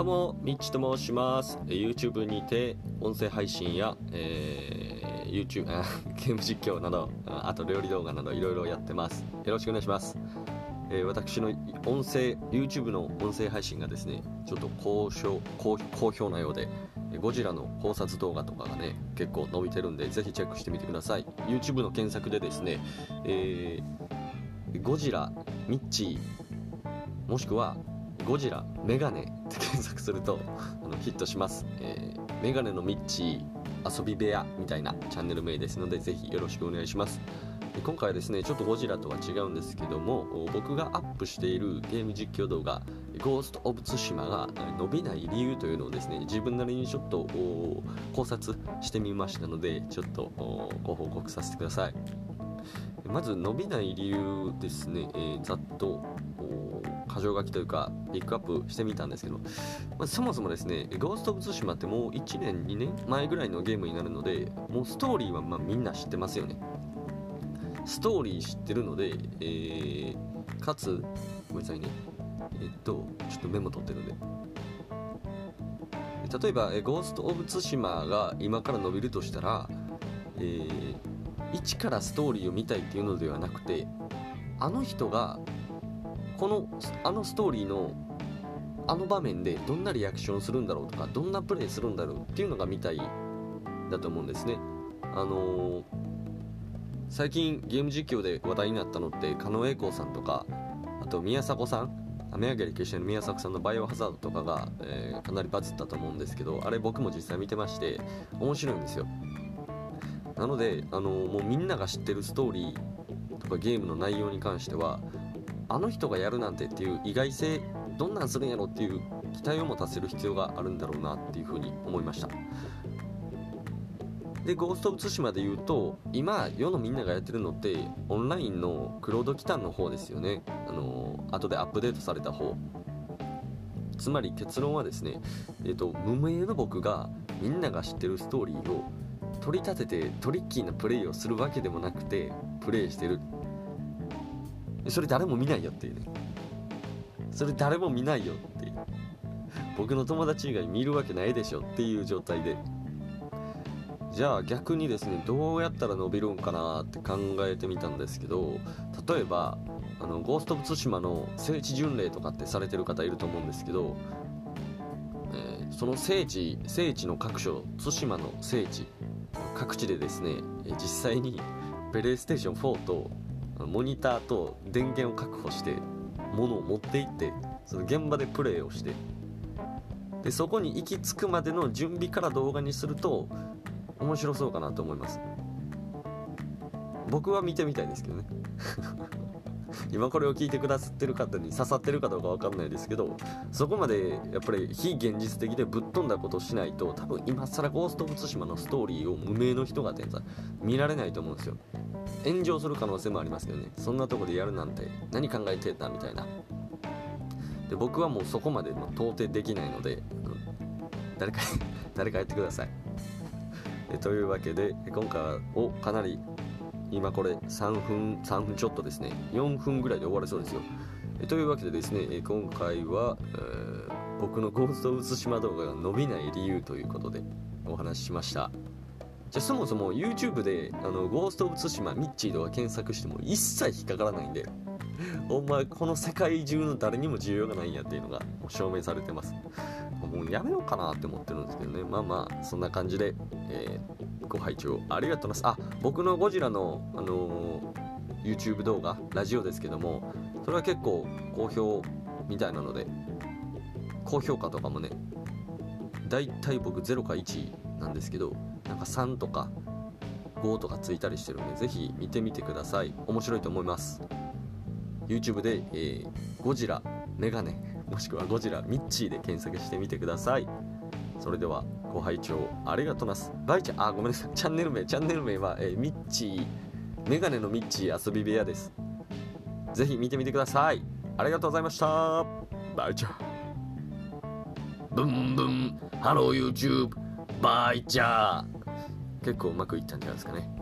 どうも、みっちと申します。YouTube にて音声配信や、えー YouTube ゲーム実況など、あと料理動画などいろいろやってます。よろしくお願いします。えー私の音声 YouTube の音声配信がですね、ちょっと好評好好評なようで、ゴジラの考察動画とかがね、結構伸びてるんで、ぜひチェックしてみてください。YouTube の検索でですね、えーゴジラ、ミッチー、もしくはゴジラメガネ って検索するとあのヒットします、えーメガネのミッチー遊び部屋みたいなチャンネル名ですのでぜひよろしくお願いします。今回はですねちょっとゴジラとは違うんですけども僕がアップしているゲーム実況動画「ゴースト・オブ・ツシマ」が伸びない理由というのをですね自分なりにちょっと考察してみましたのでちょっとご報告させてください。まず伸びない理由ですね、えーざっと箇条書きというかピックアップしてみたんですけど、まあ、そもそもですね「ゴースト・オブ・ツシマ」ってもう1年2年前ぐらいのゲームになるのでもうストーリーはまあみんな知ってますよね。ストーリー知ってるので、えーかつごめんなさいね。えっとちょっとメモ取ってるんで。例えば「ゴースト・オブ・ツシマ」が今から伸びるとしたら、えー一からストーリーを見たいっていうのではなくてあの人がこのあのストーリーのあの場面でどんなリアクションするんだろうとかどんなプレイするんだろうっていうのが見たいだと思うんですね。あのー最近ゲーム実況で話題になったのって狩野英孝さんとかあと宮迫さん雨上がり決しての宮迫さんのバイオハザードとかが、えーかなりバズったと思うんですけどあれ僕も実際見てまして面白いんですよ。なので、あのもうみんなが知ってるストーリーとかゲームの内容に関してはあの人がやるなんてっていう意外性どんなんするんやろっていう期待を持たせる必要があるんだろうなっていうふうに思いました。で「ゴースト・オブ・ツシマ」で言うと今世のみんながやってるのってオンラインのクロードキタンの方ですよね。あの後でアップデートされた方。つまり結論はですね、えっと無名の僕がみんなが知ってるストーリーを取り立ててトリッキーなプレイをするわけでもなくてプレイしてる。それ誰も見ないよっていうね。それ誰も見ないよっていう。僕の友達以外見るわけないでしょっていう状態で。じゃあ逆にですねどうやったら伸びるんかなって考えてみたんですけど例えばあのゴースト・オブ・ツシマの聖地巡礼とかってされてる方いると思うんですけど、えーその聖地聖地の各所対馬の聖地各地でですね実際にプレイステーション4とモニターと電源を確保して物を持って行ってその現場でプレイをしてでそこに行き着くまでの準備から動画にすると面白そうかなと思います。僕は見てみたいですけどね。今これを聞いてくださってる方に刺さってるかどうかわかんないですけどそこまでやっぱり非現実的でぶっ飛んだことをしないと多分今更ゴースト・オブ・ツシマのストーリーを無名の人が見られないと思うんですよ。炎上する可能性もありますけどね。そんなとこでやるなんて何考えてんだみたいな。で僕はもうそこまでま到底できないので、うん誰か 誰かやってください。えというわけで今回をかなり今これ3分3分ちょっとですね。4分ぐらいで終わりそうですよ。えというわけでですねえ今回は、えー僕のゴースト・ウツシマ動画が伸びない理由ということでお話ししました。じゃあそもそも YouTube であのゴースト・オブ・ツシマミッチーとか検索しても一切引っかからないんで お前この世界中の誰にも需要がないんやっていうのがもう証明されてます。もうやめようかなって思ってるんですけどね。まあまあそんな感じで、えーご拝聴ありがとうございます。あ僕のゴジラの、あのー YouTube 動画ラジオですけどもそれは結構好評みたいなので高評価とかもねだいたい僕0か1なんですけどなんか3とか5とかついたりしてるんでぜひ見てみてください。面白いと思います。YouTube で、えーゴジラメガネもしくはゴジラミッチーで検索してみてください。それではご拝聴ありがとうございます。バイちゃんあごめんなさい。チャンネル名チャンネル名は、えーミッチーメガネのミッチー遊び部屋です。ぜひ見てみてください。ありがとうございました。バイちゃん。ブンブンハロー YouTube バイチャー。結構うまくいったんじゃないですかね。